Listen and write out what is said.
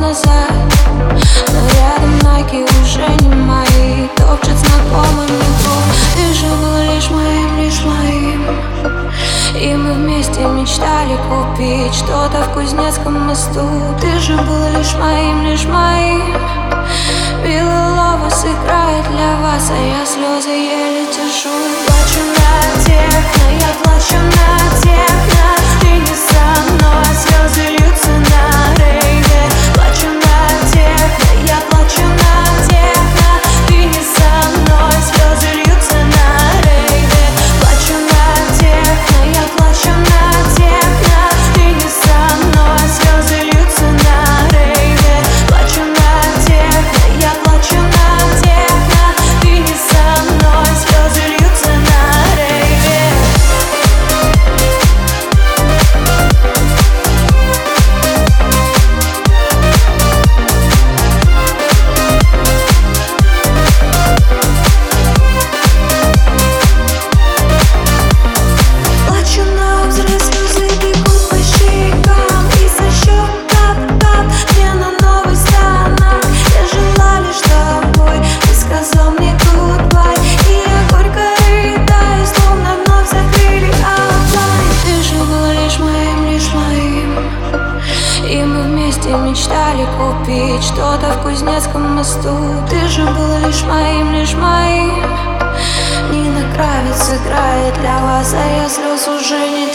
назад. Но рядом ноги уже не мои. Топчет знакомый мне путь Ты же был лишь моим, лишь моим. И мы вместе мечтали купить Что-то в Кузнецком мосту. Ты же был лишь моим, лишь моим. Белый играет для вас, а я слезы еле держу. Плачу на техно, я плачу на техно вместе мечтали купить Что-то в Кузнецком мосту. Ты же был лишь моим, лишь моим. Нина Кравец играет для вас, а я слез уже не